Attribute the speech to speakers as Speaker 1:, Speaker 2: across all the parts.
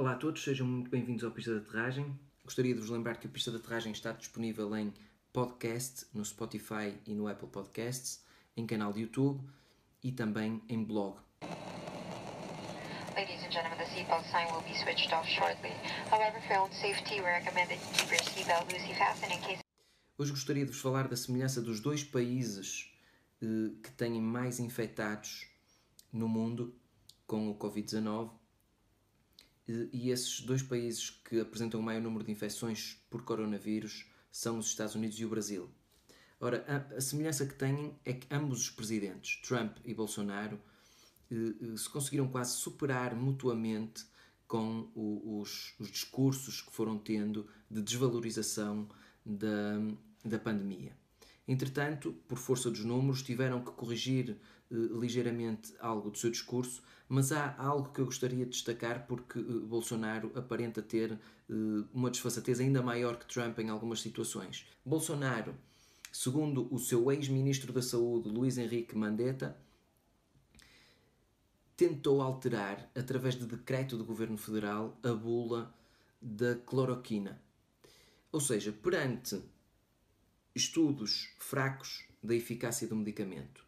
Speaker 1: Olá a todos, sejam muito bem-vindos ao Pista de Aterragem. Gostaria de vos lembrar que o Pista de Aterragem está disponível em podcast, no Spotify e no Apple Podcasts, em canal de YouTube e também em blog.
Speaker 2: Ladies and gentlemen, the seatbelt sign will be switched off shortly. However, for own safety, we recommend that you keep your seatbelt loosely fastened in case
Speaker 1: Hoje gostaria de vos falar da semelhança dos dois países eh, que têm mais infectados no mundo com o Covid-19 eh, e esses dois países que apresentam o maior número de infecções por coronavírus são os Estados Unidos e o Brasil. Ora, a, semelhança que têm é que ambos os presidentes, Trump e Bolsonaro, eh, eh, se conseguiram quase superar mutuamente com os, os discursos que foram tendo de desvalorização da, da pandemia. Entretanto, por força dos números, tiveram que corrigir eh, ligeiramente algo do seu discurso, mas há algo que eu gostaria de destacar porque eh, Bolsonaro aparenta ter eh, uma desfaçatez ainda maior que Trump em algumas situações. Bolsonaro, segundo o seu ex-ministro da Saúde, Luiz Henrique Mandetta, tentou alterar, através de decreto do governo federal, a bula da cloroquina. Ou seja, perante estudos fracos da eficácia do medicamento,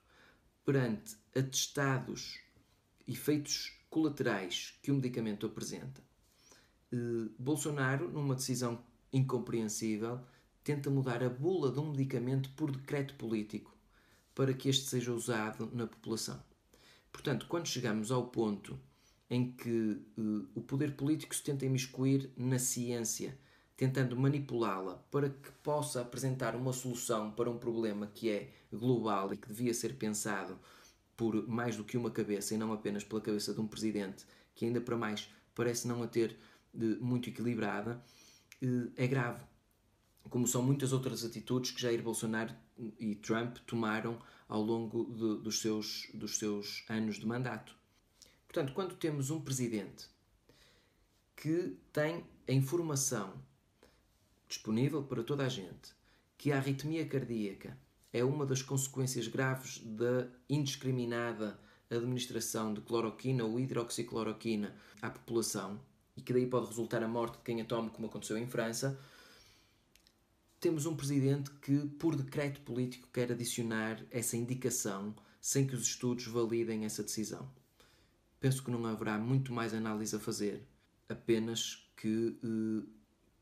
Speaker 1: perante atestados efeitos colaterais que o medicamento apresenta, eh, Bolsonaro, numa decisão incompreensível, tenta mudar a bula de um medicamento por decreto político para que este seja usado na população. Portanto, quando chegamos ao ponto em que uh, o poder político se tenta imiscuir na ciência, tentando manipulá-la para que possa apresentar uma solução para um problema que é global e que devia ser pensado por mais do que uma cabeça e não apenas pela cabeça de um presidente que ainda para mais parece não a ter uh, muito equilibrada, uh, é grave. Como são muitas outras atitudes que Jair Bolsonaro e Trump tomaram ao longo de, dos, seus, dos seus anos de mandato. Portanto, quando temos um presidente que tem a informação disponível para toda a gente que a arritmia cardíaca é uma das consequências graves da indiscriminada administração de cloroquina ou hidroxicloroquina à população e que daí pode resultar a morte de quem a tome, como aconteceu em França, temos um presidente que, por decreto político, quer adicionar essa indicação sem que os estudos validem essa decisão. Penso que não haverá muito mais análise a fazer, apenas que eh,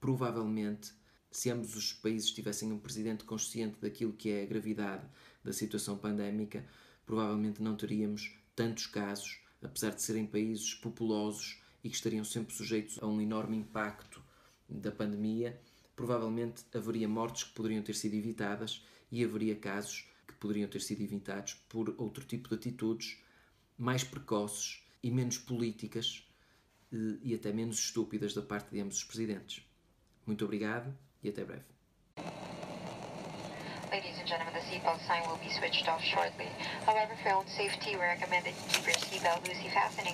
Speaker 1: provavelmente, se ambos os países tivessem um presidente consciente daquilo que é a gravidade da situação pandémica, provavelmente não teríamos tantos casos, apesar de serem países populosos e que estariam sempre sujeitos a um enorme impacto da pandemia provavelmente haveria mortes que poderiam ter sido evitadas e haveria casos que poderiam ter sido evitados por outro tipo de atitudes mais precoces e menos políticas eh, e até menos estúpidas da parte de ambos os presidentes. Muito obrigado breve.
Speaker 2: Ladies and gentlemen, the seatbelt sign will be switched off shortly. However, for your own safety, we recommend that you keep your seatbelt loosely fastened